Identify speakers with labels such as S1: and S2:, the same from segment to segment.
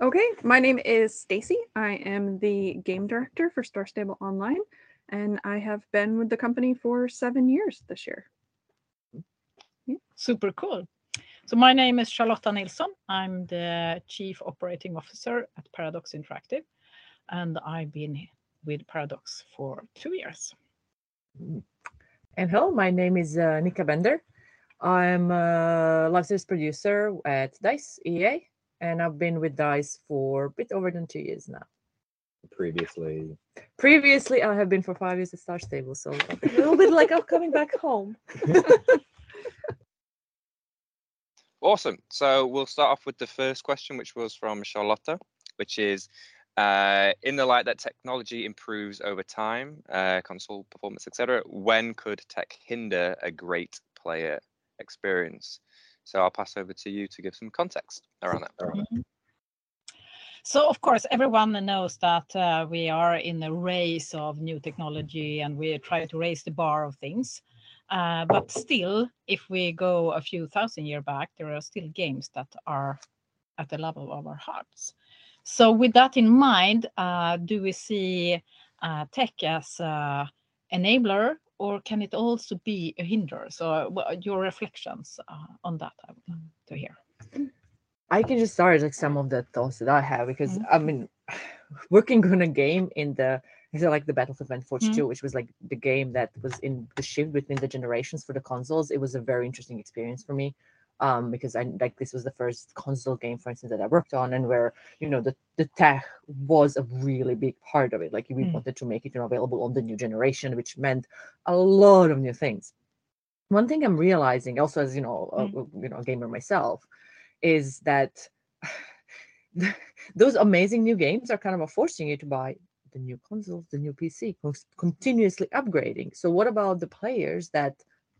S1: Okay, my name is Stacy. I am the game director for Star Stable Online, and I have been with the company for seven years this year.
S2: Super cool. So my name is Charlotta Nilsson. I'm the Chief Operating Officer at Paradox Interactive, and I've been with Paradox for two years.
S3: And hello, my name is uh, Nika Bender. I'm a live service producer at DICE EA, and I've been with DICE for a bit over than two years now.
S4: Previously,
S3: Previously, I have been for five years at Star Stable, so a little bit like I'm coming back home.
S5: Awesome. So we'll start off with the first question, which was from Charlotta, which is uh, in the light that technology improves over time, uh, console performance, etc., when could tech hinder a great player experience? So I'll pass over to you to give some context around that.
S2: Mhm. So of course, everyone knows that uh, we are in a race of new technology, and we try to raise the bar of things. Uh, but still, if we go a few thousand years back, there are still games that are at the level of our hearts. So with that in mind, uh, do we see uh, tech as a enabler, or can it also be a hinder? So uh, wha- your reflections uh, on that, I would like to hear.
S3: I can just start like some of the thoughts that I have because I mm-hmm. mean, working on a game in the is it like the Battlefield 2042, mm-hmm. which was like the game that was in the shift between the generations for the consoles. It was a very interesting experience for me. Um, because I like this was the first console game, for instance, that I worked on, and where you know the the tech was a really big part of it. Like we
S2: Mm.
S3: wanted to make it you know, available on the new generation, which meant a lot of new things. One thing I'm realizing, also as you know, a, you know, a gamer myself, is that those amazing new games are kind of forcing you to buy the new consoles, the new PC, continuously upgrading. So what about the players that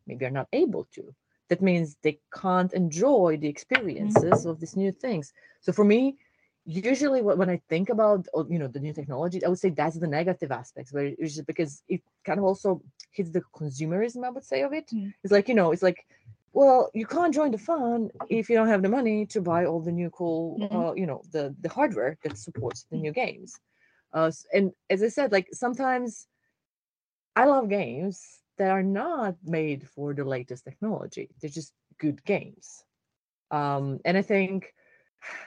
S3: maybe are not able to? That means they can't enjoy the experiences of these new things. So for me, usually when I think about uh, you know the new technology, I would say that's the negative aspects, where it's just because it kind of also hits the consumerism. I would say of it.
S1: Mm.
S3: It's like you know, it's like well, you can't join the fun if you don't have the money to buy all the new cool,
S2: Mhm.
S3: uh, you know, the the hardware that supports the new games. Uh, and as I said, like sometimes I love games that are not made for the latest technology. They're just good games. Um, and I think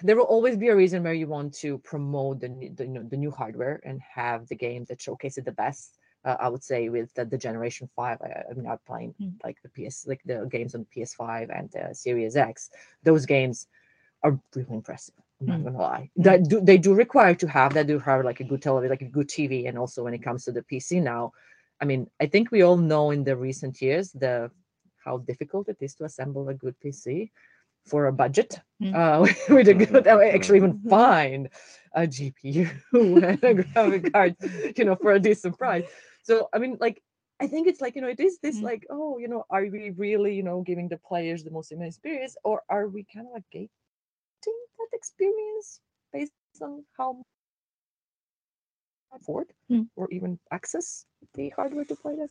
S3: there will always be a reason where you want to promote the, new- the, you know, the new hardware and have the games that showcase it the best. Uh, I would say with the, the Generation Five, I, I'm not playing
S2: Mm.
S3: like the PS, like the games on PS5 and the Series X. Those games are really impressive. I'm not
S2: Mm.
S3: gonna lie. That do, they do require to have that do have like a good television, like a good TV, and also when it comes to the PC now, I mean, I think we all know in the recent years the how difficult it is to assemble a good PC for a budget
S2: Mm.
S3: uh, with a good, uh, actually even
S1: Mhm.
S3: find a GPU and a graphic card, you know, for a decent price. So I mean, like, I think it's like you know, it is this
S2: Mm.
S3: like, oh, you know, are we really you know giving the players the most amazing experience, or are we kind of like gating that experience based on how afford
S2: Mm.
S3: or even access the hardware to play that?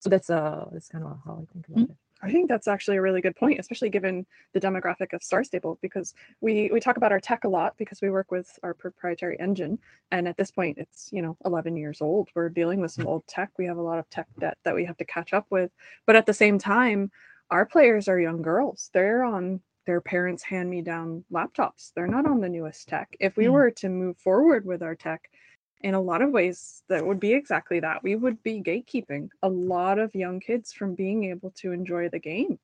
S3: So that's uh that's kind of how I think about
S2: Mm.
S3: it.
S1: I think that's actually a really good point, especially given the demographic of Star Stable, because we we talk about our tech a lot because we work with our proprietary engine, and at this point, it's you know 11 years old. We're dealing with some old tech. We have a lot of tech debt that we have to catch up with, but at the same time, our players are young girls. They're on their parents' hand-me-down laptops. They're not on the newest tech. If we
S2: Mm.
S1: were to move forward with our tech, in a lot of ways that would be exactly that. We would be gatekeeping a lot of young kids from being able to enjoy the game.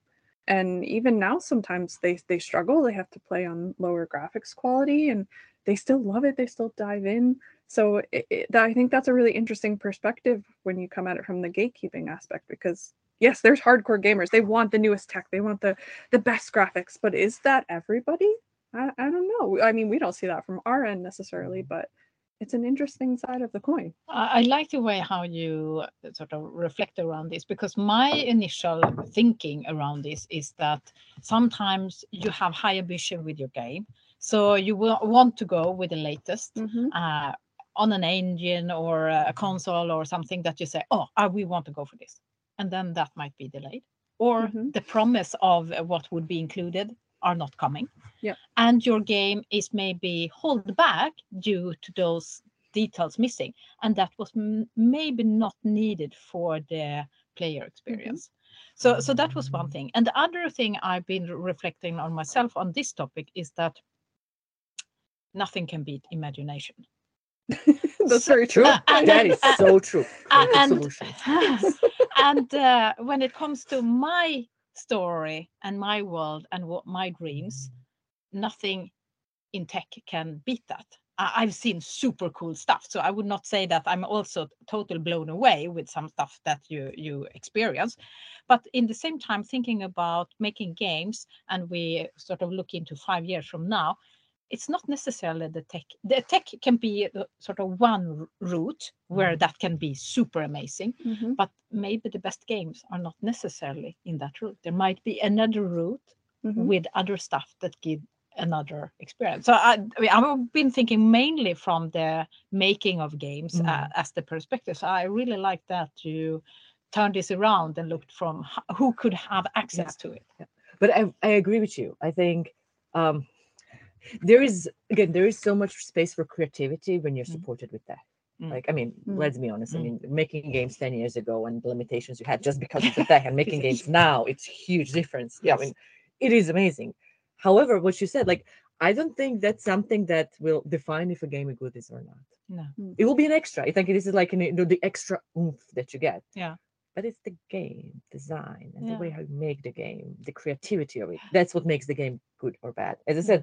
S1: And even now sometimes they they struggle they have to play on lower graphics quality and they still love it they still dive in. So it, it, i think that's a really interesting perspective when you come at it from the gatekeeping aspect because yes there's hardcore gamers. They want the newest tech they want the the best graphics but is that everybody? I, I don't know. I mean we don't see that from our end necessarily mm-hmm. but it's an interesting side of the coin
S2: I like the way how you uh, sort of reflect around this because my initial thinking around this is that sometimes you have high ambition with your game. So you will want to go with the latest uh, on an engine or a console or something that you say, oh, I, we want to go for this. And then that might be delayed. Or
S1: Mhm.
S2: the promise of what would be included are not coming.
S1: Yeah.
S2: And your game is maybe hold back due to those details missing. And that was m- maybe not needed for the player experience. So, so that was one thing. And the other thing I've been reflecting on myself on this topic is that nothing can beat imagination.
S1: That's
S2: So-
S1: very true.
S2: Uh, and-
S3: that is
S2: uh,
S3: so true.
S2: uh, and and uh, when it comes to my story and my world and what my dreams, mm-hmm. nothing in tech can beat that. I- I've seen super cool stuff, so I would not say that I'm also totally blown away with some stuff that you you experience. But in the same time, thinking about making games, and we sort of look into five years from now, it's not necessarily the tech. The tech can be the sort of one route where that can be super amazing
S1: Mhm.
S2: but maybe the best games are not necessarily in that route. There might be another route
S1: Mhm.
S2: with other stuff that give another experience. So I, I mean, I've been thinking mainly from the making of games uh,
S3: Mm.
S2: as the perspective. So I really like that you turned this around and looked from who could have access to it.
S3: but I, I agree with you. I think um, there is again there is so much space for creativity when you're
S2: Mm.
S3: supported with that.
S2: Mm.
S3: Like I mean,
S1: Mm.
S3: let's be honest. I
S2: Mm.
S3: mean, making games ten years ago and the limitations you had just because of the tech, and making games now, it's huge difference. Yeah, I mean, it is amazing. However, what you said, like I don't think that's something that will define if a game is good is or not.
S2: No.
S3: It will be an extra. I think this is like an, you know, the extra oomph that you get.
S2: Yeah.
S3: But it's the game design and
S2: Yeah.
S3: the way how you make the game, the creativity of it. That's what makes the game good or bad. As I said,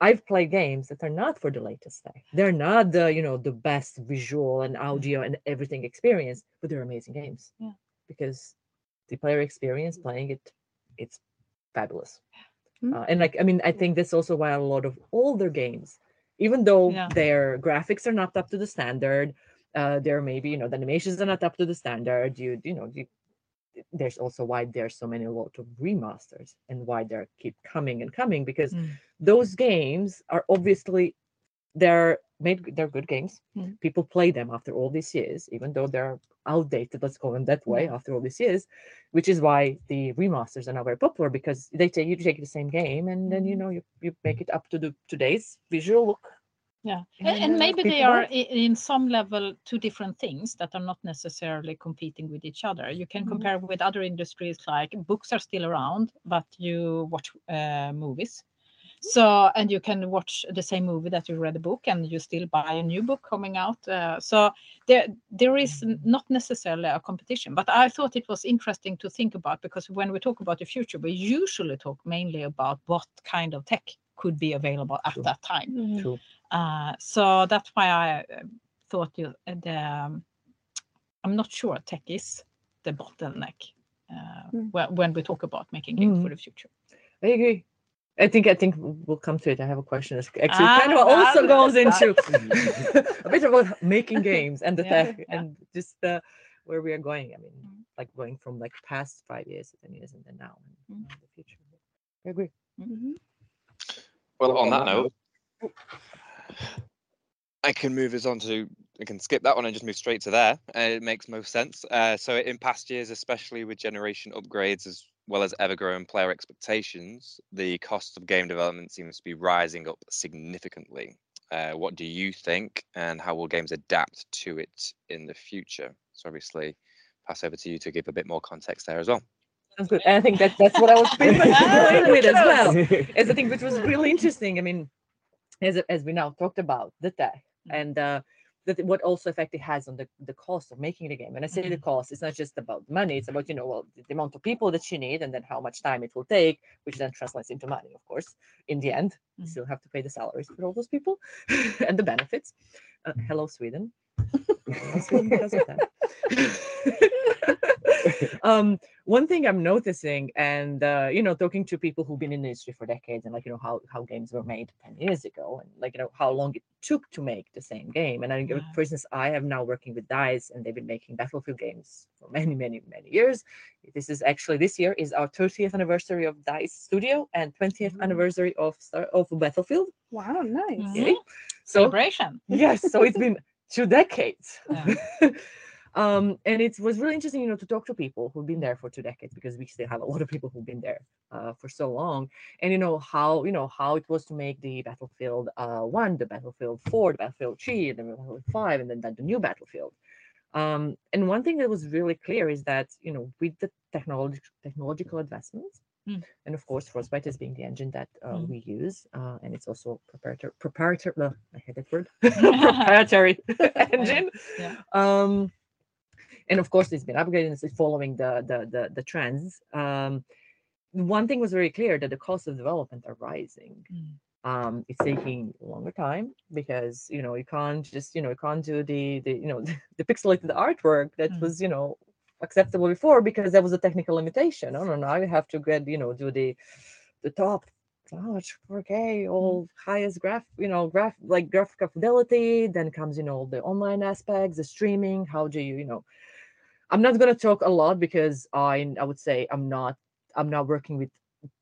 S3: I've played games that are not for the latest tech. They're not the, you know, the best visual and audio and everything experience, but they're amazing games.
S2: Yeah.
S3: Because the player experience playing it, it's fabulous.
S1: Mm.
S3: Uh, and like, I mean, I think that's also why a lot of older games, even though
S2: Yeah.
S3: their graphics are not up to the standard, uh, there maybe, you know, the animations are not up to the standard. You, you know, you, there's also why there's so many a lot of remasters and why they keep coming and coming because
S2: Mm.
S3: Those games are obviously they're made they're good games
S2: Mm.
S3: people play them after all these years even though they're outdated let's call them that way
S2: Yeah.
S3: after all these years which is why the remasters are now very popular because they take you take the same game and then you
S2: Mhm.
S3: know you, you make it up to the today's visual look
S2: Yeah,
S3: And,
S2: and,
S3: uh,
S2: maybe they are in some level two different things that are not necessarily competing with each other. You can
S3: Mhm.
S2: compare with other industries like books are still around, but you watch uh, movies. So and you can watch the same movie that you read a book, and you still buy a new book coming out. Uh, so there there is not necessarily a competition, but I thought it was interesting to think about because when we talk about the future, we usually talk mainly about what kind of tech could be available at
S3: True.
S2: that time.
S1: Mhm.
S3: True.
S2: Uh, so that's why I uh, thought you the um, I'm not sure tech is the bottleneck uh,
S1: Mm.
S2: when, when we talk about making games for
S3: Mhm.
S2: the future.
S3: i agree i think i think we'll come to it i have a question that actually kind of
S2: Ah,
S3: also
S2: ah,
S3: goes
S2: ah.
S3: into a bit about making games and the
S2: Yeah,
S3: tech
S2: yeah.
S3: and just uh, where we are going i mean
S2: Mm.
S3: like going from like past five years to 10 years and then now and
S2: Mm.
S3: now the future i agree
S1: Mhm.
S5: Well, on that note, I can move us on to. I can skip that one and just move straight to there. Uh, it makes most sense. Uh, so, in past years, especially with generation upgrades as well as ever growing player expectations, the cost of game development seems to be rising up significantly. Uh, what do you think, and how will games adapt to it in the future? So, obviously, pass over to you to give a bit more context there as well.
S3: Sounds good. And I think that that's what I was pretty much going with as well.
S4: well.
S3: As I think which was really interesting. I mean, as as we now talked about the tech
S2: Mm.
S3: and uh, that what also effect it has on the, the cost of making the game. When I say the
S2: Mhm.
S3: cost, it's not just about money. It's about you know well the amount of people that you need and then how much time it will take, which then translates into money, of course. In the end, you
S2: Mhm.
S3: still have to pay the salaries for all those people and the benefits. Uh, hello, Sweden. Hello, Sweden because of that. um, one thing I'm noticing, and uh, you know, talking to people who've been in the industry for decades, and like you know how how games were made ten years ago, and like you know how long it took to make the same game. And I, for instance, I have now working with Dice, and they've been making Battlefield games for many, many, many years. This is actually this year is our 30th anniversary of Dice Studio and 20th
S2: Mhm.
S3: anniversary of Star of Battlefield.
S1: Wow, nice.
S2: Mhm.
S3: So
S2: Celebration.
S3: yes, so it's been two decades.
S2: Yeah.
S3: um, and it was really interesting, you know, to talk to people who've been there for two decades because we still have a lot of people who've been there uh, for so long, and you know how you know how it was to make the Battlefield uh, One, the Battlefield Four, the Battlefield Three, and then Battlefield Five, and then, the new Battlefield. Um, and one thing that was really clear is that you know with the technology technological advancements,
S2: Mm.
S3: and of course Frostbite is being the engine that uh,
S2: Mm.
S3: we use, uh, and it's also proprietary proprietary. Uh, I had that word proprietary engine.
S2: Yeah.
S3: Um, and of course it's been upgraded and it's following the the the, the trends. Um, one thing was very clear that the costs of development are rising.
S2: Mm.
S3: Um, it's taking longer time because you know you can't just you know you can't do the the you know the pixelated artwork that
S2: Mm.
S3: was you know acceptable before because there was a technical limitation. Oh no, now you have to get you know do the the top it's 4K, all highest graph, you know, graph like graphical fidelity. Then comes, you know, the online aspects, the streaming. How do you, you know, I'm not gonna talk a lot because I I would say I'm not I'm not working with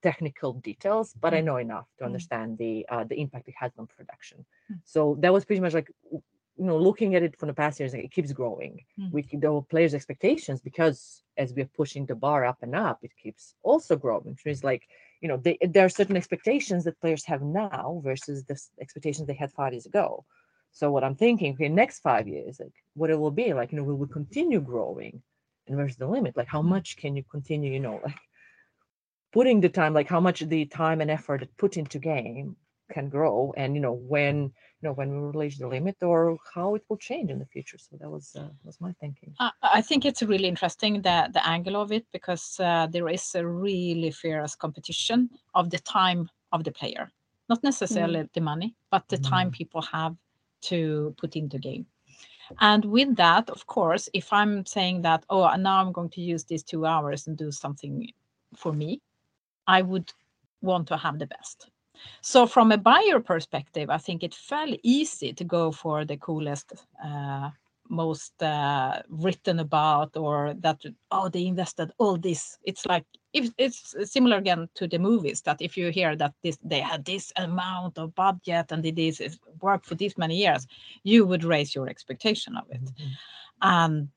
S3: technical details, but I
S2: Mm.
S3: know enough to
S2: Mm.
S3: understand the uh, the impact it has on production.
S2: Mm.
S3: So that was pretty much like you know looking at it from the past years, like, it keeps growing.
S2: Mm.
S3: We the players' expectations because as we're pushing the bar up and up, it keeps also growing. Which means like you know they, there are certain expectations that players have now versus the expectations they had five years ago. So what I'm thinking, okay, next five years, like what it will be, like you know, will we continue growing, and where's the limit? Like how much can you continue? You know, like putting the time, like how much the time and effort put into game can grow, and you know when you know when we reach the limit or how it will change in the future. So that was uh, was my thinking.
S2: I I think it's really interesting the the angle of it because uh, there is a really fierce competition of the time of the player, not necessarily the money, but the time people have to put into game. And with that, of course, if I'm saying that, oh, and now I'm going to use these two hours and do something for me, I would want to have the best. So, from a buyer perspective, I think it's fairly easy to go for the coolest, uh, most uh, written about, or that oh they invested all this. It's like if it's similar again to the movies that if you hear that this they had this amount of budget and did this work for this many years, you would raise your expectation of it, and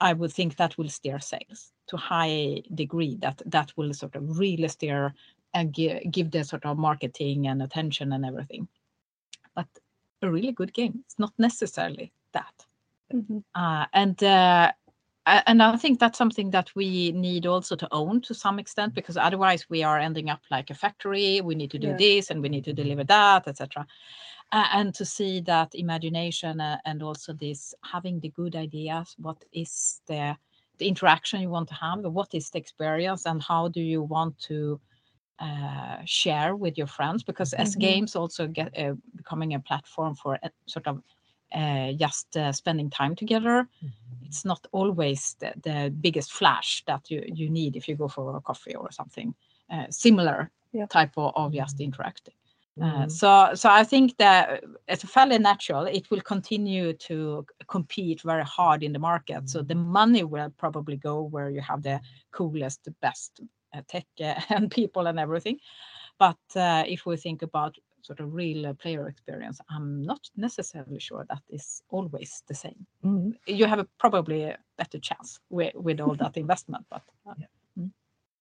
S2: I would think that will steer sales to high degree. That that will sort of really steer and give, give the sort of marketing and attention and everything. But a really good game, it's not necessarily that.
S1: Mhm.
S2: Uh, and uh, a- and I think that's something that we need also to own to some extent because otherwise we are ending up like a factory. We need to do
S1: Yeah.
S2: this and we need to deliver that, etc. Uh, and to see that imagination uh, and also this having the good ideas, what is the the interaction you want to have, what is the experience, and how do you want to uh, share with your friends? Because as
S1: Mhm.
S2: games also get uh, becoming a platform for uh, sort of just uh, spending time together, it's not always the, the biggest flash that you, you need if you go for a coffee or something uh, similar
S1: Yeah.
S2: type of, of just interacting. Uh,
S3: Mhm.
S2: so, so I think that it's fairly natural. It will continue to compete very hard in the market. So the money will probably go where you have the coolest, the best uh, tech uh, and people and everything. But uh, if we think about sort of real uh, player experience, I'm not necessarily sure that is always the same.
S3: Mhm.
S2: You have a, probably a better chance with, with all that investment. But uh,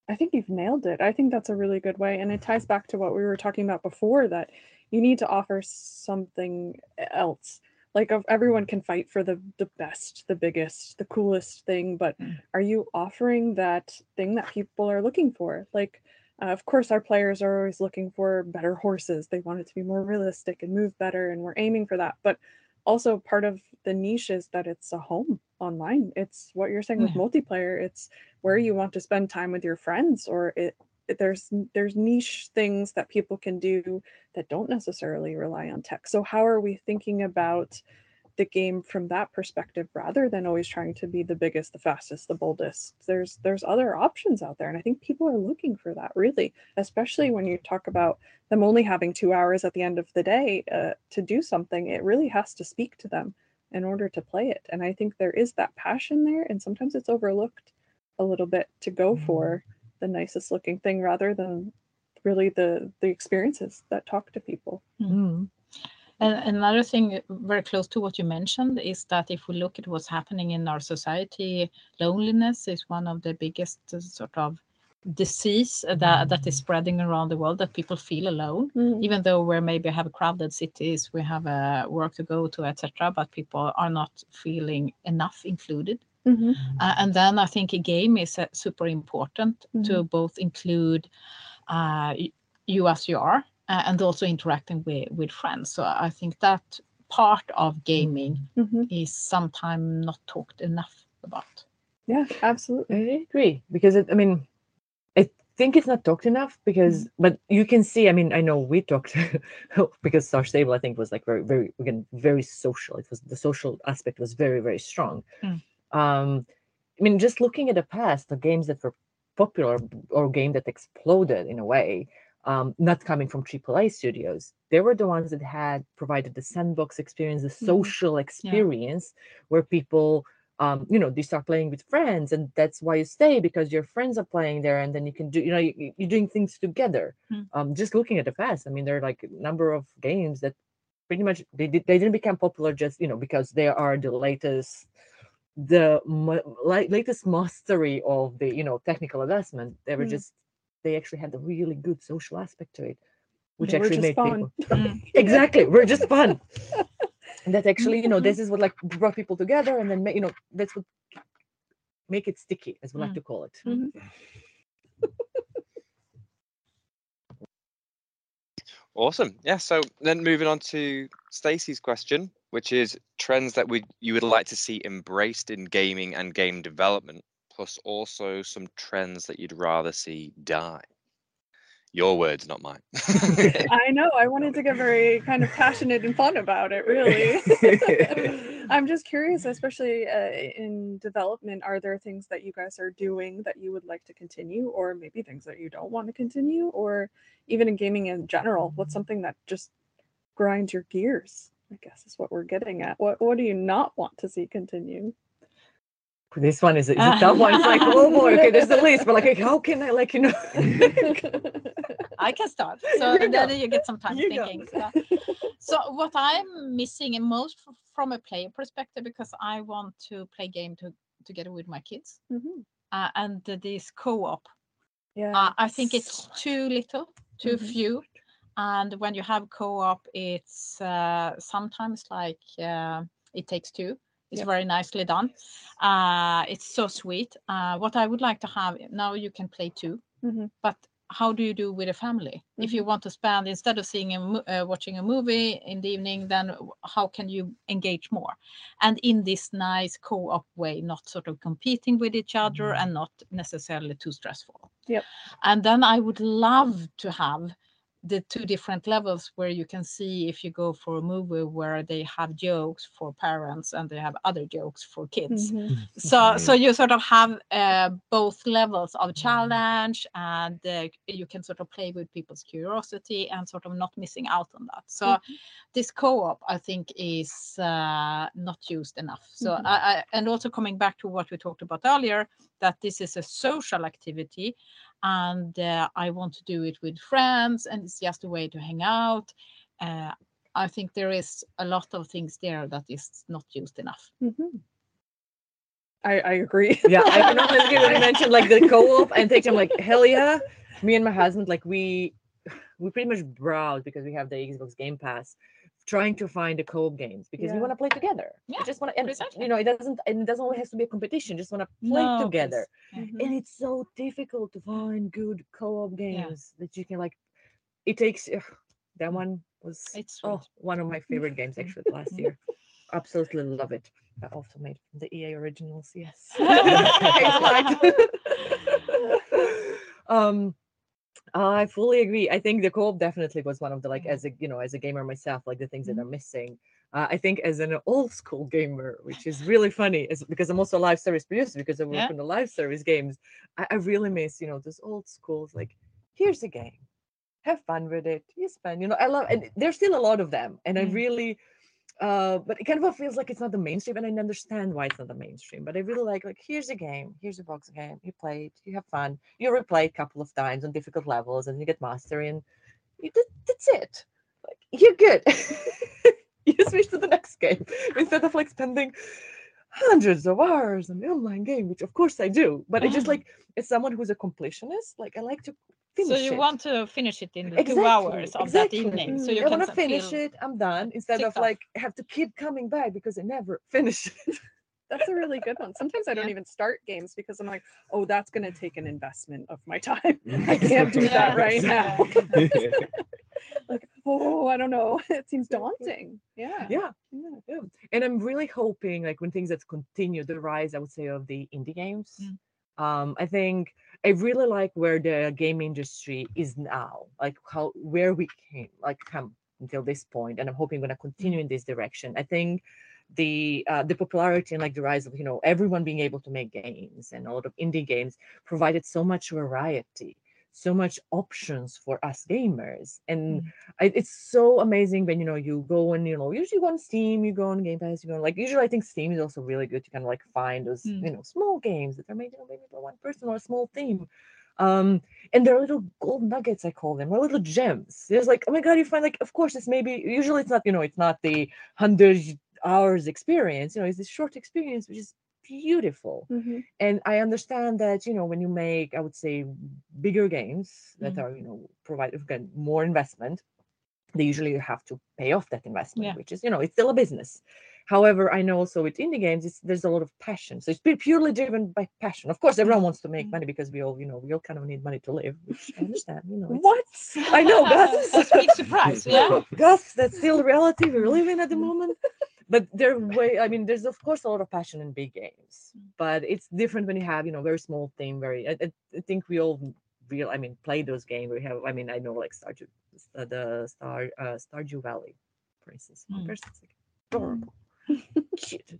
S1: I think you've nailed it. I think that's a really good way. And it ties back to what we were talking about before that you need to offer something else. Like everyone can fight for the the best, the biggest, the coolest thing, but
S2: Mm.
S1: are you offering that thing that people are looking for? Like uh, of course our players are always looking for better horses. They want it to be more realistic and move better and we're aiming for that. But also part of the niche is that it's a home online. It's what you're saying with multiplayer. It's where you want to spend time with your friends or it- there's there's niche things that people can do that don't necessarily rely on tech so how are we thinking about the game from that perspective rather than always trying to be the biggest the fastest the boldest. There's there's other options out there and i think people are looking for that really especially when you talk about them only having two hours at the end of the day uh, to do something it really has to speak to them in order to play it and i think there is that passion there and sometimes it's overlooked a little bit to go for the nicest looking thing rather than really the the experiences that talk to people.
S3: Mhm.
S2: And another thing uh, very close to what you mentioned is that if we look at what's happening in our society, loneliness is one of the biggest uh, sort of disease that, that is spreading around the world that people feel alone
S1: Mhm.
S2: even though we maybe have crowded cities we have uh, work to go to etc but people are not feeling enough included
S1: Mhm.
S2: uh, and then I think a game is uh, super important to both include uh, you as you are uh, and also interacting with, with friends. So I think that part of gaming
S1: Mhm.
S2: is sometimes not talked enough about.
S1: Yeah, absolutely.
S3: I agree because it, I mean, I think it's not talked enough because, but you can see. I mean, I know we talked because Star Stable, I think, was like very, very again very social. It was the social aspect was very, very strong.
S2: Mm.
S3: Um, I mean, just looking at the past, the games that were popular or game that exploded in a way, um, not coming from AAA studios, they were the ones that had provided the sandbox experience, the social experience, where people um, you know, they start playing with friends, and that's why you stay because your friends are playing there, and then you can do, you know, you, you're doing things together.
S2: Mm.
S3: Um, just looking at the past, I mean, there are like a number of games that pretty much they did, they didn't become popular just you know because they are the latest, the mo- latest mastery of the you know technical advancement. They were
S1: Mm.
S3: just they actually had a really good social aspect to it, which
S1: They were
S3: actually
S1: just
S3: made
S1: fun.
S3: people
S2: Mm.
S3: exactly we're just fun and that actually you know this is what like brought people together and then you know that's what make it sticky as we like
S2: Mm.
S3: to call it
S1: Mhm.
S5: Awesome. Yeah. So then moving on to Stacy's question, which is trends that we you would like to see embraced in gaming and game development, plus also some trends that you'd rather see die. Your words, not mine.
S1: I know. I wanted to get very kind of passionate and fun about it, really. I'm just curious, especially uh, in development, are there things that you guys are doing that you would like to continue, or maybe things that you don't want to continue, or even in gaming in general? What's something that just grinds your gears? I guess is what we're getting at. What What do you not want to see continue?
S3: This one is, a- is a tough one it's like oh boy okay there's the list but like how can i like you know
S2: I can start. So
S3: You
S2: then
S3: go.
S2: you get some time
S3: You
S2: thinking. So, so what I'm missing and most from a player perspective, because I want to play game to, together with my kids,
S1: Mhm.
S2: uh, and this co-op
S1: Yeah,
S2: Uh, I think it's too little, too
S1: Mhm.
S2: few. And when you have co-op, it's uh, sometimes like uh, it takes two. It's
S1: Yep.
S2: very nicely done. Uh, it's so sweet. Uh, what I would like to have now, you can play two,
S1: Mhm.
S2: but how do you do with a family? If you want to spend instead of seeing a uh, watching a movie in the evening, then how can you engage more? And in this nice co-op way, not sort of competing with each other and not necessarily too stressful.
S1: Yep.
S2: And then I would love to have the two different levels where you can see if you go for a movie where they have jokes for parents and they have other jokes for kids.
S1: Mhm.
S2: so so you sort of have uh, both levels of challenge and uh, you can sort of play with people's curiosity and sort of not missing out on that. So this co-op i think is uh, not used enough. So
S1: Mhm.
S2: I, I and also coming back to what we talked about earlier that this is a social activity and uh, i want to do it with friends and it's just a way to hang out uh, i think there is a lot of things there that is not used enough
S1: Mhm. I I agree.
S3: yeah i can honestly when you mentioned like the co-op and take i'm like hell yeah me and my husband like we we pretty much browse because we have the xbox game pass trying to find the co-op games because we
S1: Yeah.
S3: want to play together
S2: Yeah,
S3: we just want to and
S2: precisely.
S3: you know it doesn't and it doesn't always have to be a competition just want to play
S2: No,
S3: together.
S1: Mhm.
S3: and it's so difficult to find good co-op
S2: Yeah.
S3: games that you can like it takes ugh, that one was
S2: It's
S3: oh, one of my favorite games actually last year absolutely love it i also made the ea originals yes Excellent. Um i fully agree i think the co-op definitely was one of the like as a you know as a gamer myself like the things that are missing uh, I think as an old school gamer, which is really funny, is because I'm also a live service producer because I work
S2: Yeah.
S3: on the live service games. I, I really miss, you know, those old schools. Like, here's a game, have fun with it. You spend, you know, I love, and there's still a lot of them, and I
S2: Mm.
S3: really, uh, but it kind of feels like it's not the mainstream, and I understand why it's not the mainstream. But I really like like here's a game, here's a box game. You play it, you have fun, you replay it a couple of times on difficult levels, and you get mastery, and you, that, that's it. Like you're good. you switch to the next game instead of like spending hundreds of hours on the online game, which of course I do. But I just mm-hmm. like as someone who's a completionist, like I like to finish
S2: So you
S3: it.
S2: want to finish it in the two hours of
S3: exactly.
S2: that evening, so mm, you
S3: I want to finish it. I'm done. Instead of
S2: off.
S3: like have to keep coming back because I never finish it.
S1: That's a really good one. Sometimes I don't
S2: Yeah.
S1: even start games because I'm like, oh, that's going to take an investment of my time. I can't do that right now. Like, oh, I don't know. It seems daunting. Yeah.
S3: yeah.
S1: Yeah.
S3: Yeah. And I'm really hoping, like, when things that continue the rise, I would say, of the indie games.
S2: Mm.
S3: Um, I think I really like where the game industry is now, like how where we came, like come until this point, and I'm hoping going to continue in this direction. I think the uh, the popularity and like the rise of you know everyone being able to make games and a lot of indie games provided so much variety so much options for us gamers. And I, it's so amazing when you know you go and you know usually go on steam you go on game pass you go on like usually i think steam is also really good to kind of like find those
S2: Mm.
S3: you know small games that are made you know, maybe for one person or a small team. Um and they're little gold nuggets i call them or little gems. There's like oh my god you find like of course it's maybe usually it's not you know it's not the hundred hours experience you know it's this short experience which is beautiful
S1: Mhm.
S3: and i understand that you know when you make i would say bigger games that
S2: Mhm.
S3: are you know provide again more investment they usually have to pay off that investment
S2: Yeah.
S3: which is you know it's still a business however i know also with indie games it's, there's a lot of passion so it's purely driven by passion of course everyone wants to make
S2: Mhm.
S3: money because we all you know we all kind of need money to live which i understand you know
S1: What?
S3: i know guys
S2: That's a big surprise. Yeah.
S3: Gus, that's still reality we're living at the moment. But there way, I mean, there's of course a lot of passion in big games, but it's different when you have, you know, very small team, very I, I- think we all real I mean play those games. We have I mean, I know like Stardew uh, the Star uh Stardew Valley, for instance. One
S2: Mm.
S3: like adorable. Cute.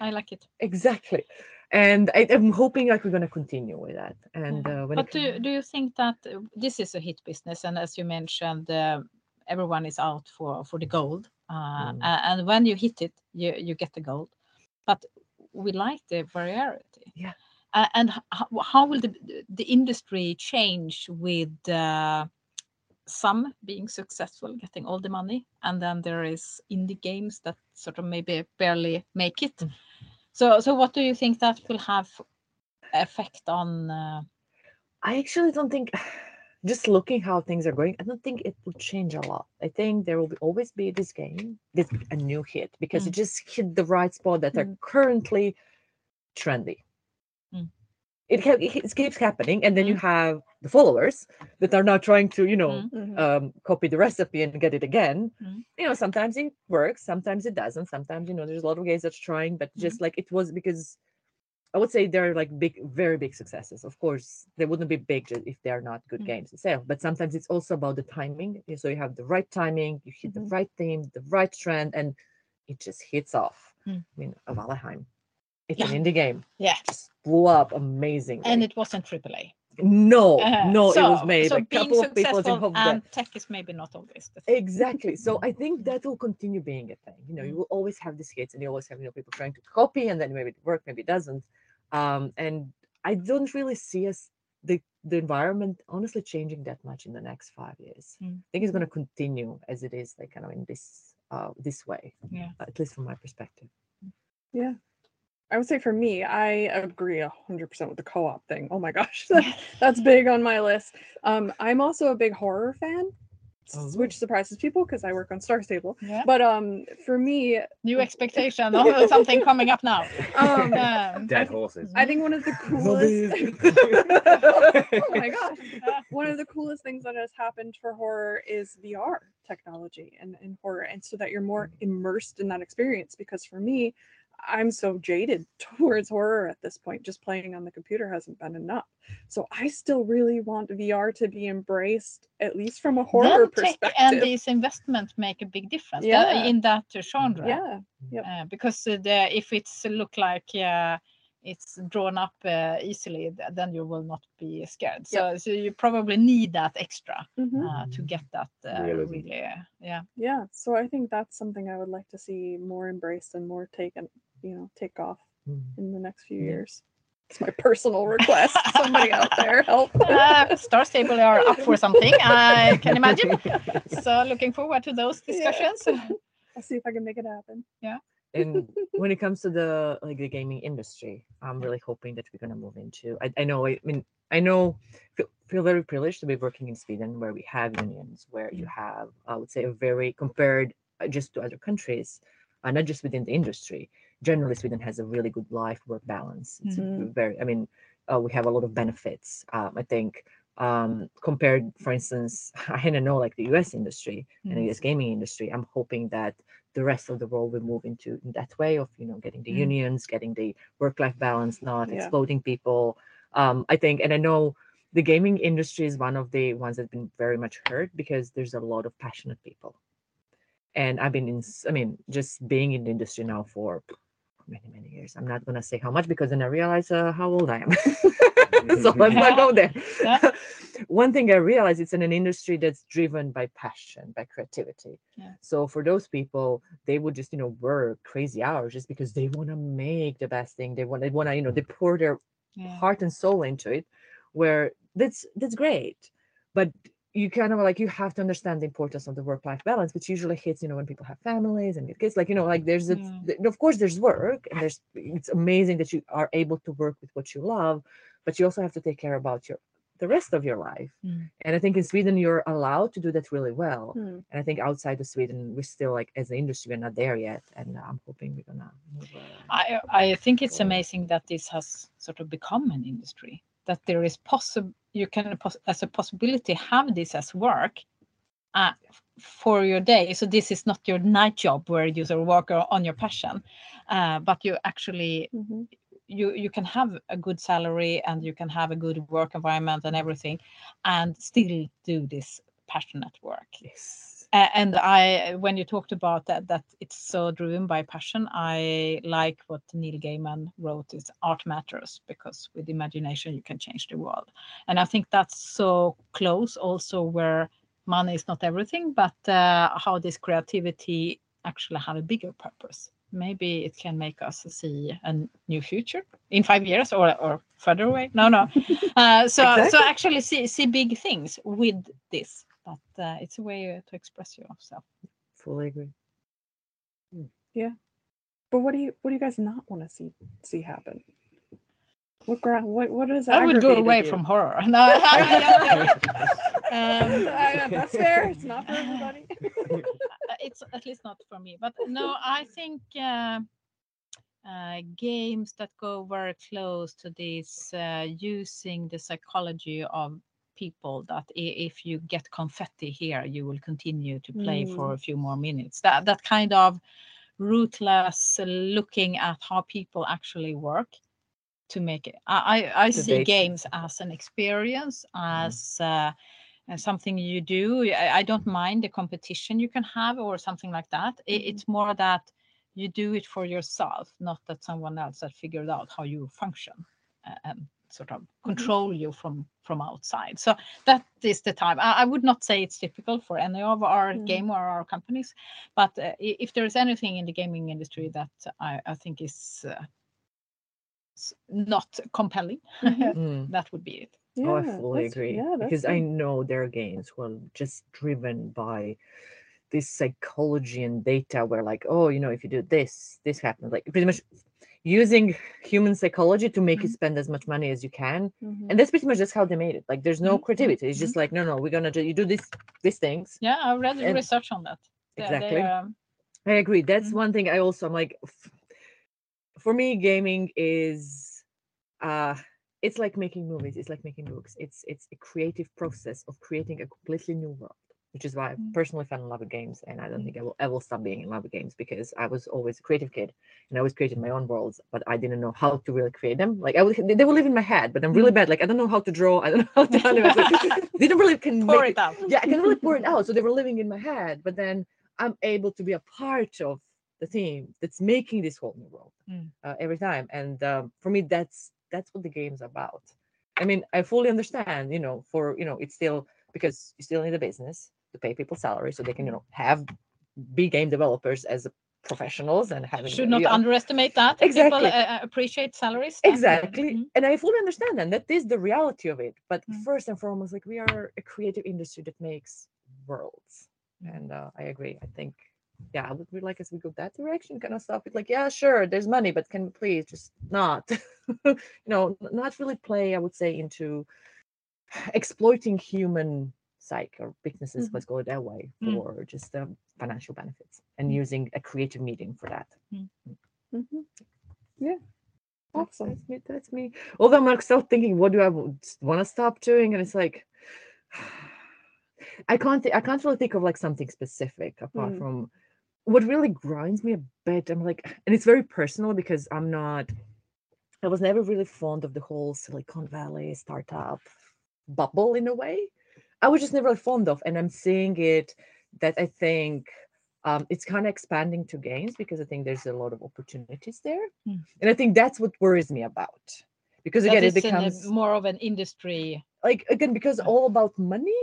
S2: I like it.
S3: Exactly. And I, I'm hoping like we're gonna continue with that. And
S2: Yeah.
S3: uh, when
S2: But do, do you think that uh, this is a hit business? And as you mentioned, uh, everyone is out for, for the gold. Uh,
S3: Mm.
S2: And when you hit it, you, you get the gold. But we like the variety.
S3: Yeah.
S2: Uh, and how, how will the, the industry change with uh, some being successful, getting all the money, and then there is indie games that sort of maybe barely make it?
S3: Mm.
S2: So, so what do you think that will have effect on? Uh,
S3: I actually don't think, just looking how things are going, I don't think it will change a lot. I think there will be, always be this game, this a new hit because it just hit the right spot that are
S1: Mm.
S3: currently trendy.
S2: Mm.
S3: It, ha- it it keeps happening, and then you have the followers that are now trying to, you know,
S2: Mm.
S1: Mhm.
S3: um, copy the recipe and get it again.
S2: Mm.
S3: You know, sometimes it works, sometimes it doesn't. Sometimes, you know, there's a lot of games that's trying, but
S2: Mm.
S3: just like it was because I would say they're like big, very big successes. Of course, they wouldn't be big if they're not good
S2: Mm.
S3: games itself. But sometimes it's also about the timing. So you have the right timing, you hit
S1: Mhm.
S3: the right theme, the right trend, and it just hits off.
S2: Mm.
S3: I mean, Valheim, it's
S2: Yeah.
S3: an indie game,
S2: yeah,
S3: just blew up amazingly.
S2: and it wasn't AAA.
S3: No,
S2: Uh,
S3: no, it was made
S2: so
S3: a couple of people
S2: successful
S3: involved.
S2: and tech is maybe not always the thing.
S3: Exactly. So I think that will continue being a thing. You know, you
S2: Mm.
S3: will always have these hits, and you always have you know people trying to copy, and then maybe it works, maybe it doesn't. Um, and I don't really see us the the environment honestly changing that much in the next five years.
S2: Mm.
S3: I think it's going to continue as it is, like kind of in this uh this way.
S2: Yeah.
S3: At least from my perspective.
S1: Yeah. I would say for me, I agree 100% with the co op thing. Oh my gosh. That's big on my list. Um, I'm also a big horror fan,
S3: Oh.
S1: which surprises people because I work on Star Stable.
S2: Yeah.
S1: But um, for me,
S2: New expectation of something coming up now.
S1: um,
S2: Um,
S4: Dead horses.
S1: I think one of the coolest. Oh my gosh. One of the coolest things that has happened for horror is VR technology and, and horror. And so that you're more immersed in that experience. Because for me, I'm so jaded towards horror at this point. Just playing on the computer hasn't been enough. So I still really want VR to be embraced, at least from a horror
S2: then tech
S1: perspective.
S2: and these investments make a big difference
S1: Yeah.
S2: in that genre.
S1: yeah. Yep.
S2: Uh, because uh, the, if it's look like uh, it's drawn up uh, easily, then you will not be scared. So, so you probably need that extra
S1: Mhm.
S2: uh, to get that uh, really. Uh, yeah.
S1: Yeah. So I think that's something I would like to see more embraced and more taken, you know, take off
S3: Mm.
S1: in the next few
S3: Yeah.
S1: years. It's my personal request. Somebody out there, help.
S2: Uh, Star Stable are up for something, I can imagine. So looking forward to those
S1: Yeah.
S2: discussions.
S1: I'll see if I can make it happen. Yeah.
S3: And when it comes to the like the gaming industry, I'm really hoping that we're gonna move into. I, I know. I mean, I know. Feel, feel very privileged to be working in Sweden, where we have unions, where you have, I would say, a very compared uh, just to other countries, uh, not just within the industry. Generally, Sweden has a really good life-work balance. It's
S1: Mhm.
S3: very. I mean, uh, we have a lot of benefits. Um, I think um, compared, for instance, I don't know, like the U.S. industry and the. U.S. gaming industry. I'm hoping that the rest of the world will move into in that way of you know getting the
S2: Mm.
S3: unions, getting the work-life balance, not
S1: Yeah.
S3: exploiting people. Um, I think, and I know the gaming industry is one of the ones that's been very much hurt because there's a lot of passionate people. And I've been in, I mean, just being in the industry now for many, many years. I'm not gonna say how much because then I realize uh, how old I am. so let's not go there.
S2: Yeah.
S3: One thing I realize it's in an industry that's driven by passion, by creativity.
S2: Yeah.
S3: So for those people, they would just, you know, work crazy hours just because they want to make the best thing. They want, they want to, you know, they pour their heart and soul into it. Where that's that's great, but you kind of like you have to understand the importance of the work-life balance, which usually hits, you know, when people have families and kids. Like, you know, like there's, a,
S2: Yeah.
S3: of course, there's work, and there's. It's amazing that you are able to work with what you love, but you also have to take care about your the rest of your life.
S2: Mm.
S3: And I think in Sweden you're allowed to do that really well.
S1: Hmm.
S3: And I think outside of Sweden we're still like as an industry we're not there yet. And I'm hoping we're gonna move. Uh,
S2: I, I think it's amazing that this has sort of become an industry that there is possible you can as a possibility have this as work uh, for your day so this is not your night job where you sort of work on your passion uh, but you actually
S1: Mhm.
S2: you you can have a good salary and you can have a good work environment and everything and still do this passionate work
S3: yes.
S2: And I, when you talked about that, that it's so driven by passion, I like what Neil Gaiman wrote is art matters because with imagination you can change the world. And I think that's so close also where money is not everything, but uh, how this creativity actually have a bigger purpose. Maybe it can make us see a new future in five years or, or further away. No, no. Uh, so so actually see see big things with this but uh, it's a way uh, to express yourself.
S3: Fully agree. Yeah.
S1: But what do you what do you guys not want to see see happen? What ground? What what is?
S2: I would go away
S1: you?
S2: from horror. No, um,
S1: Uh, that's fair. It's not for everybody.
S2: uh, it's at least not for me. But no, I think uh, uh, games that go very close to this, uh, using the psychology of people that if you get confetti here, you will continue to play for a few more minutes. That that kind of ruthless looking at how people actually work to make it. I I, I see games as an experience, as uh, something you do. I, I don't mind the competition you can have or something like that.
S1: Mhm.
S2: It's more that you do it for yourself, not that someone else has figured out how you function and sort of control you from from outside. So that is the time. I, I would not say it's difficult for any of our
S1: Mm.
S2: game or our companies, but uh, if there is anything in the gaming industry that I, I think is uh, not compelling,
S1: Mhm.
S3: Mm.
S2: that would be it.
S3: oh, I fully agree.
S1: Yeah, that's
S3: because I know their games who are just driven by this psychology and data where like, oh, you know, if you do this, this happens. Like pretty much using human psychology to make you
S2: Mhm.
S3: spend as much money as you can.
S1: Mhm.
S3: And that's pretty much just how they made it. Like there's no
S2: Mhm, mhm,
S3: creativity. It's just like, no, no, we're gonna do you do this these things.
S2: Yeah, I read
S3: And-
S2: research on that. They- they,
S3: Exactly.
S2: um,
S3: I agree. That's
S2: Mhm.
S3: one thing I also I'm like f- for me gaming is uh it's like making movies, it's like making books. It's it's a creative process of creating a completely new world, which is why I
S2: Mm.
S3: personally fell in love with games and I don't
S2: Mm.
S3: think I will ever stop being in love with games because I was always a creative kid and I always created my own worlds, but I didn't know how to really create them. Like I they will live in my head, but I'm really bad. Like I don't know how to draw, I don't know how to animate. Like, didn't really can
S2: pour
S3: make
S2: it out.
S3: yeah, I can really pour it out. So they were living in my head, but then I'm able to be a part of the team that's making this whole new world
S2: Mm.
S3: uh, every time. And um, for me, that's that's what the game's about. I mean, I fully understand. You know, for you know, it's still because you still need a business to pay people salary so they can you know have be game developers as professionals and having
S2: Should not
S3: yeah.
S2: underestimate that. People
S3: Exactly.
S2: uh, uh, appreciate salaries.
S3: Exactly.
S2: Mhm.
S3: And I fully understand that. That is the reality of it. But
S2: Mm.
S3: first and foremost, like we are a creative industry that makes worlds.
S2: Mm.
S3: And uh, I agree. I think yeah, I would really like us we go that direction, kind of stuff. It's like, yeah, sure, there's money, but can we please just not, you know, not really play, I would say, into exploiting human psyche or weaknesses,
S1: Mhm.
S3: let's go that way,
S2: Mm.
S3: for just um, financial benefits and
S2: Mm.
S3: using a creative medium for that.
S1: Mhm. Yeah.
S3: That's,
S1: Awesome.
S3: that's me. That's me. Although I'm like still thinking, what do I want to stop doing? And it's like, I can't. Th- I can't really think of like something specific apart
S1: Mm.
S3: from what really grinds me a bit. I'm like, and it's very personal because I'm not. I was never really fond of the whole Silicon Valley startup bubble in a way. I was just never fond of, and I'm seeing it that I think um, it's kind of expanding to games because I think there's a lot of opportunities there,
S2: Mm.
S3: and I think that's what worries me about because again it
S2: in a
S3: becomes
S2: more of an industry.
S3: like again because all about money,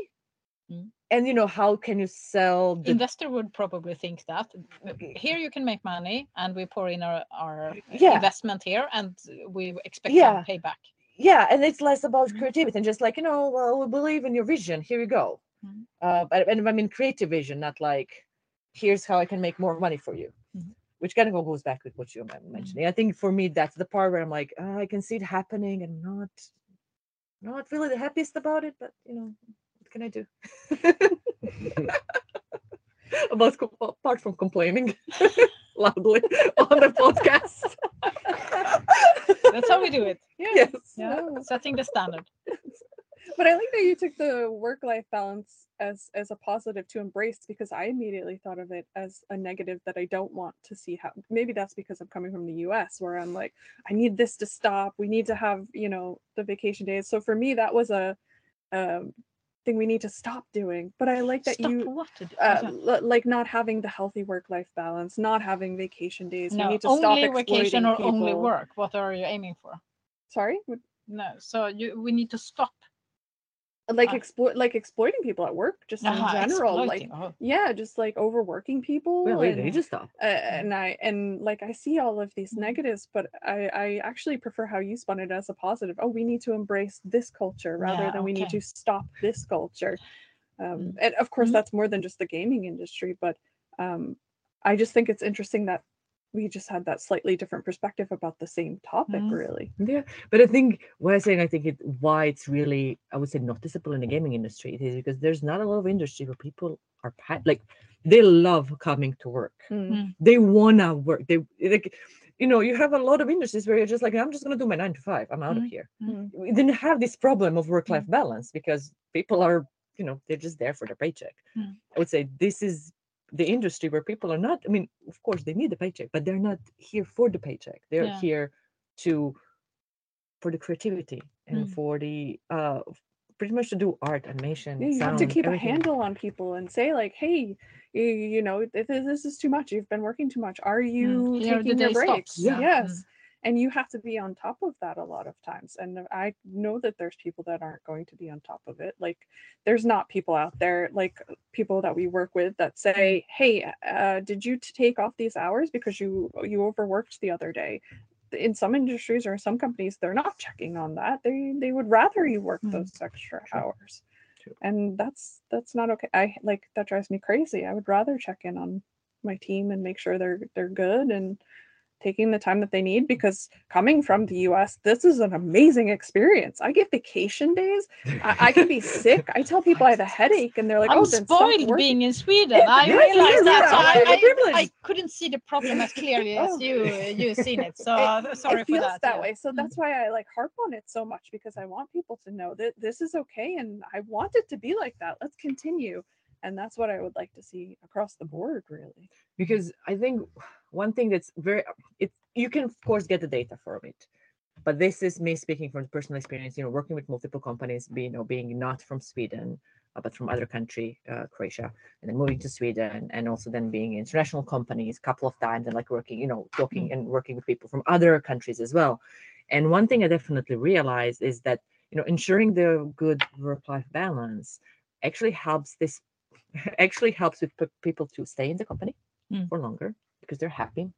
S2: Mm.
S3: and you know how can you sell the
S2: Investor would probably think that here you can make money, and we pour in our, our
S3: Yeah.
S2: investment here, and we expect
S3: Yeah.
S2: payback.
S3: Yeah and it's less about
S2: Mhm.
S3: creativity and just like you know well we believe in your vision here you go
S2: Mhm.
S3: uh but and i mean creative vision not like here's how i can make more money for you
S2: Mhm.
S3: which kind of goes back with what you're men- mentioning i think for me that's the part where i'm like "Ah, i can see it happening and not not really the happiest about it but you know what can i do about apart from complaining loudly on the podcast
S2: That's how we do it.
S3: Yes
S2: Yeah, setting the standard.
S1: But I like that you took the work life balance as as a positive to embrace because I immediately thought of it as a negative that I don't want to see how maybe that's because I'm coming from the US where I'm like I need this to stop we need to have you know the vacation days so for me that was a um thing we need to stop doing but I like that
S2: Stop
S1: you
S2: what to do.
S1: uh, l- like not having the healthy work-life balance, not having vacation days. we
S2: no,
S1: need to stop
S2: only vacation
S1: exploiting
S2: or only work. What are you aiming for?
S1: Sorry,
S2: No, so you we need to stop.
S1: like
S2: Uh,
S1: exploit, like exploiting people at work, just in
S2: Ah,
S1: general. Like,
S2: exploiting. Oh,
S1: yeah, just like overworking people.
S3: well we
S1: and,
S3: need to stop
S1: uh, and I and like I see all of these
S2: Mhm.
S1: negatives, but I I actually prefer how you spun it as a positive. Oh, we need to embrace this culture rather
S2: Yeah,
S1: than we need to stop this culture. Um,
S2: Mm.
S1: and of course,
S2: Mhm.
S1: that's more than just the gaming industry, but um, I just think it's interesting that we just had that slightly different perspective about the same topic.
S2: Mhm.
S1: Really,
S3: Yeah, but I think what I'm saying, I think it why it's really, I would say, noticeable in the gaming industry is because there's not a lot of industry where people are like they love coming to work.
S1: Mm.
S2: Mm.
S3: They wanna work. They like, you know, you have a lot of industries where you're just like, I'm just gonna do my nine to five. I'm out of
S2: Mm,
S3: here.
S1: mm.
S3: We didn't have this problem of work-life balance because people are, you know, they're just there for their paycheck.
S2: Mm.
S3: I would say this is the industry where people are not. I mean, of course, they need the paycheck, but they're not here for the paycheck. They're
S2: Yeah.
S3: here to for the creativity and
S2: Mm.
S3: for the uh pretty much to do art animation
S1: Yeah, you have to
S3: sound,
S1: keep a handle on people and say like, "Hey, you, you know, th- th- this is too much. You've been working too much. Are you
S2: Here the
S1: taking your breaks?"
S2: stops. Yeah.
S1: Yes. And you have to be on top of that a lot of times. And I know that there's people that aren't going to be on top of it. Like, there's not people out there, like people that we work with, that say, "Hey, uh, did you take off these hours because you you overworked the other day?" In some industries or some companies, they're not checking on that. They they would rather you work
S2: Mm.
S1: those extra hours
S3: True.
S1: and that's that's not okay i like that drives me crazy i would rather check in on my team and make sure they're they're good and taking the time that they need because coming from the us this is an amazing experience i get vacation days i, I can be sick i tell people i have a headache and they're like
S2: I'm
S1: oh then stop
S2: spoiled
S1: working."
S2: being in Sweden. I
S3: Yes,
S2: realized
S3: yes,
S2: that.
S3: yes,
S2: So
S3: I
S2: I, I, I couldn't see the problem as clearly as
S1: Oh.
S2: you uh, you seen it. So
S1: It-
S2: sorry
S1: it
S2: for
S1: feels
S2: that.
S1: that
S2: yeah.
S1: way so that's mm-hmm. why i like harp on it so much because i want people to know that this is okay and i want it to be like that let's continue and that's what i would like to see across the board really
S3: because I think one thing that's very it you can of course get the data from it, but this is me speaking from personal experience. You know, working with multiple companies, being you know being not from Sweden uh, but from other country, uh, Croatia, and then moving to Sweden, and also then being international companies a couple of times, and like working, you know, talking and working with people from other countries as well. And one thing I definitely realized is that you know ensuring the good work-life balance actually helps this actually helps with pe- people to stay in the company
S2: Mm.
S3: for longer because they're happy.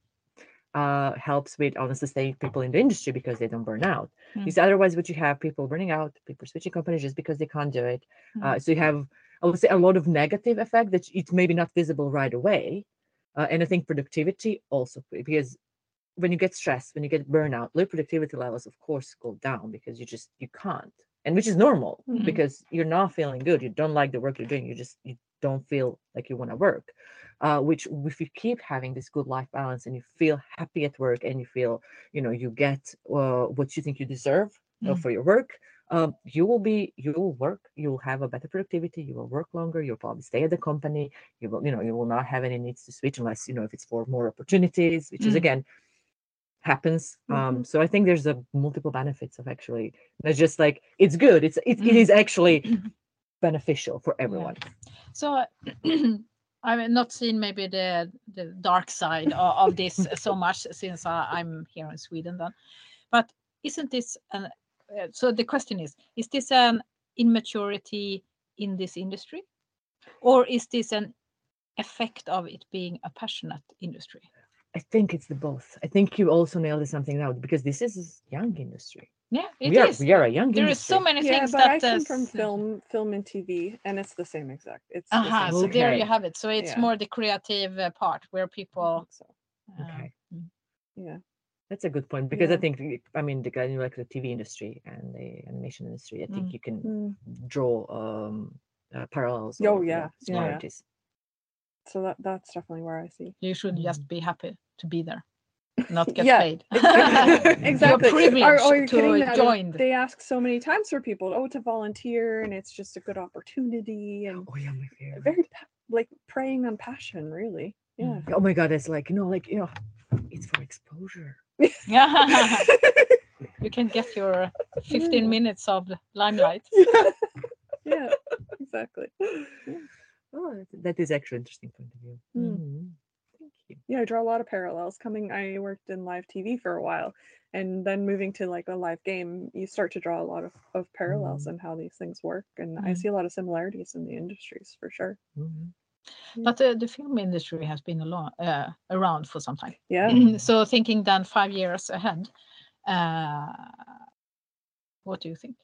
S3: Uh, helps with honestly staying people in the industry because they don't burn out.
S2: Mm.
S3: Because otherwise, what you have people burning out, people switching companies just because they can't do it.
S2: Mm.
S3: Uh, so you have, I would say, a lot of negative effect that it's maybe not visible right away, uh, and I think productivity also because when you get stressed, when you get burnout, low productivity levels of course go down because you just you can't, and which is normal
S1: Mhm.
S3: because you're not feeling good. You don't like the work you're doing. You just you don't feel like you want to work. Uh, which if you keep having this good life balance and you feel happy at work and you feel you know you get uh, what you think you deserve uh,
S2: Mm.
S3: for your work um, you will be you will work you will have a better productivity you will work longer you'll probably stay at the company you will you know you will not have any needs to switch unless you know if it's for more opportunities which is
S2: Mm.
S3: again happens um so i think there's a multiple benefits of actually it's just like it's good it's it, it
S2: Mm.
S3: is actually beneficial for everyone.
S2: So I've not seen maybe the the dark side of, of this so much since I, I'm here in Sweden then. But isn't this an, uh, so the question is is this an immaturity in this industry? Or is this an effect of it being a passionate industry?
S3: i think it's the both. I think you also nailed something now because this is a young industry
S2: Yeah, it
S3: we are
S2: is.
S3: we are a young
S2: There is
S3: industry
S2: so many
S1: Yeah,
S2: things
S1: but
S2: that
S1: I come
S2: uh,
S1: from film, film and TV, and it's the same exact. It's the
S2: Aha,
S1: same
S2: so
S1: thing.
S2: there you have it. So it's
S1: Yeah.
S2: more the creative uh, part where people.
S1: so.
S2: uh,
S3: Okay.
S2: mm.
S1: Yeah.
S3: That's a good point because I think I mean the kind of like the TV industry and the animation industry. I think
S2: Mm.
S3: you can
S1: Mm.
S3: draw um, uh, parallels.
S1: Oh,
S3: or, you know,
S1: yeah, yeah, yeah.
S3: similarities.
S1: So that that's definitely where I see.
S2: You should
S3: Mm.
S2: just be happy to be there, not get
S1: Yeah,
S2: paid.
S1: exactly. exactly.
S2: You're privileged
S1: Are, are you kidding?
S2: to join.
S1: They ask so many times for people, oh, to volunteer, and it's just a good opportunity, and
S3: Oh yeah, my favorite.
S1: very like preying on passion, really. Yeah.
S3: Oh my god, it's like you know, like you know, it's for exposure. Yeah.
S2: you can get your 15
S1: Yeah.
S2: minutes of limelight.
S1: yeah. yeah. Exactly.
S3: Oh, that- that is actually an interesting point of view.
S1: Mm.
S3: Mhm.
S1: Yeah, I draw a lot of parallels. Coming, I worked in live TV for a while, and then moving to like a live game, you start to draw a lot of, of parallels
S3: Mm.
S1: and how these things work. And I
S2: Mm.
S1: see a lot of similarities in the industries for sure.
S3: Mhm.
S2: But uh, the film industry has been alo- uh, around for some time.
S1: Yeah.
S2: so thinking then five years ahead, uh, what do you think?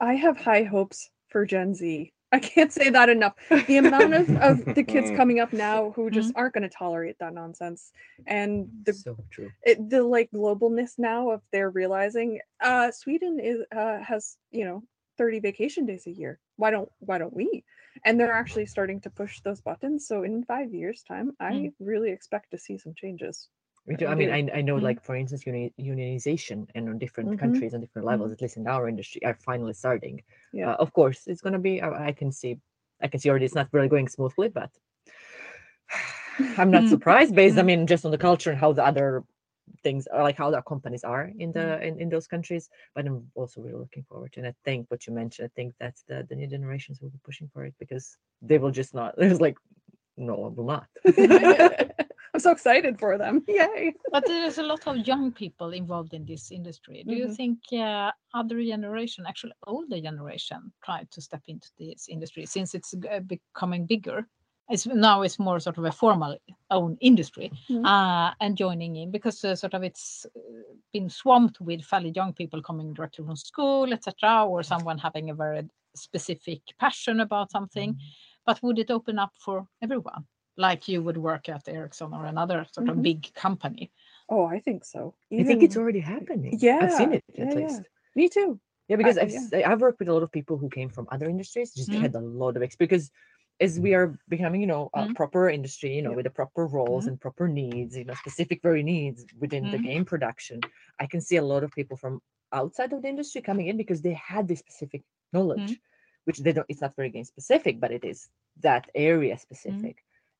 S1: I have high hopes for Gen Z. I can't say that enough. The amount of, of the kids
S5: Mm.
S1: coming up now who just aren't going to tolerate that nonsense. And the
S3: so true.
S1: it, the like globalness now of they're realizing uh Sweden is uh has you know 30 vacation days a year why don't why don't we and they're actually starting to push those buttons so in 5 years time I
S2: Mm.
S1: really expect to see some changes
S3: Me
S1: I
S3: too. I mean. I, I know,
S2: Mm.
S3: like for instance, uni- unionization and on different
S1: Mhm.
S3: countries and different levels, at least in our industry, are finally starting.
S1: Yeah.
S3: Uh, of course, it's gonna be. I, I can see, I can see already. It's not really going smoothly, but I'm not surprised based. I
S2: Mm.
S3: mean, just on the culture and how the other things are, like how the companies are in the in, in those countries. But I'm also really looking forward to. And I think what you mentioned, I think that's the the new generations will be pushing for it because they will just not. There's like, no, I will not.
S1: So excited for them yay
S2: But there's a lot of young people involved in this industry. Do you
S1: Mhm.
S2: think uh, other generation, actually older generation, try to step into this industry since it's uh, becoming bigger? It's now it's more sort of a formal own industry
S1: Mhm.
S2: uh, and joining in because uh, sort of it's been swamped with fairly young people coming directly from school, etc., or someone having a very specific passion about something. But would it open up for everyone? Like you would work at Ericsson or another sort
S1: Mhm.
S2: of big company.
S1: oh I think so
S3: I think it's already happening.
S1: Yeah, I've
S3: seen it at
S1: yeah.
S3: least.
S1: me too
S3: Yeah, because
S1: I-
S3: I've s- I've worked with a lot of people who came from other industries, just
S2: Mm.
S3: had a lot of experience. Because as we are becoming, you know, a
S2: Mm.
S3: proper industry, you know,
S1: Yep.
S3: with the proper roles
S2: Mm.
S3: and proper needs, you know, specific very needs within the
S2: Mm.
S3: game production, I can see a lot of people from outside of the industry coming in because they had this specific knowledge, which they don't. It's not very game specific, but it is that area specific.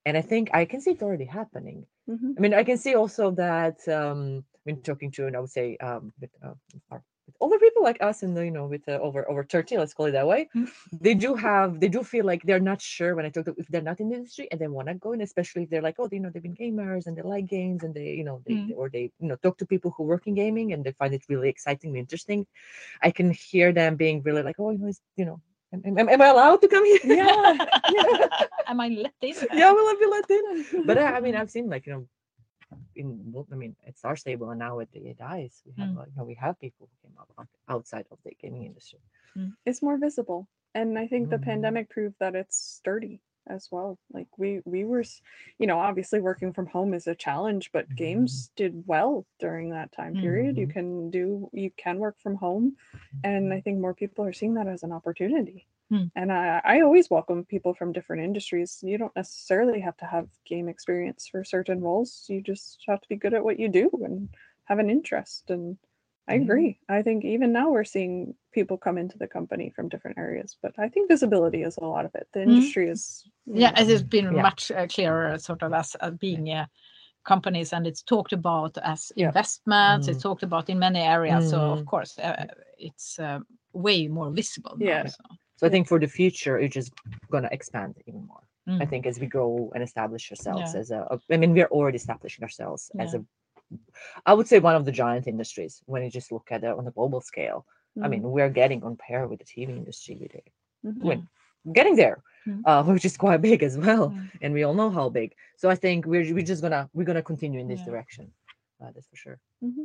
S3: And I think I can see it already happening.
S1: Mhm.
S3: I mean, I can see also that um, when talking to, and I would say, um, with, uh, our, with older people like us, and you know, with uh, over over thirty, let's call it that way,
S2: Mm.
S3: they do have, they do feel like they're not sure when I talk to if they're not in the industry and they want to go in, especially if they're like, oh, you know, they've been gamers and they like games and they, you know, they
S2: Mm.
S3: or they, you know, talk to people who work in gaming and they find it really exciting and interesting. I can hear them being really like, oh, you know, it's, you know, am, am, am I allowed to come here?
S1: Yeah, yeah.
S2: Am I let in?
S3: yeah, will I be let in? But I, I mean, I've seen like you know, in both- I mean, at Star Stable and now at the Dice, we have
S2: Mm.
S3: like, you know we have people who came up out- outside of the gaming industry.
S1: it's more visible and I think the
S3: Mhm.
S1: pandemic proved that it's sturdy as well. Like we we were, you know, obviously working from home is a challenge, but games did well during that time period. You
S3: Mhm.
S1: can do you can work from home, and I think more people are seeing that as an opportunity.
S2: Hmm.
S1: And I I always welcome people from different industries. You don't necessarily have to have game experience for certain roles. You just have to be good at what you do and have an interest and I agree. I think even now we're seeing people come into the company from different areas, but I think visibility is a lot of it. The
S2: Mhm.
S1: industry is
S2: yeah
S1: know,
S2: it has been
S3: Yeah.
S2: much uh, clearer sort of as uh, being uh, companies and it's talked about as
S1: Yeah.
S2: investments it's
S3: Mm.
S2: talked about in many areas so of
S3: Mm.
S2: course uh, it's uh, way more visible now,
S1: Yeah.
S2: so.
S3: So I think for the future, it's just gonna expand even more. I
S2: Mm.
S3: think as we grow and establish ourselves
S2: Yeah.
S3: as a, a- I mean, we're already establishing ourselves as a, I would say one of the giant industries when you just look at it on a global scale. I
S1: mm,
S3: mean, we're getting on par with the TV industry it.
S1: mhm.
S3: When getting there,
S2: Mm.
S3: uh, which is quite big as well, and we all know how big. So I think we're we're just gonna we're gonna continue in this
S2: Yeah.
S3: direction. Uh, that's for sure.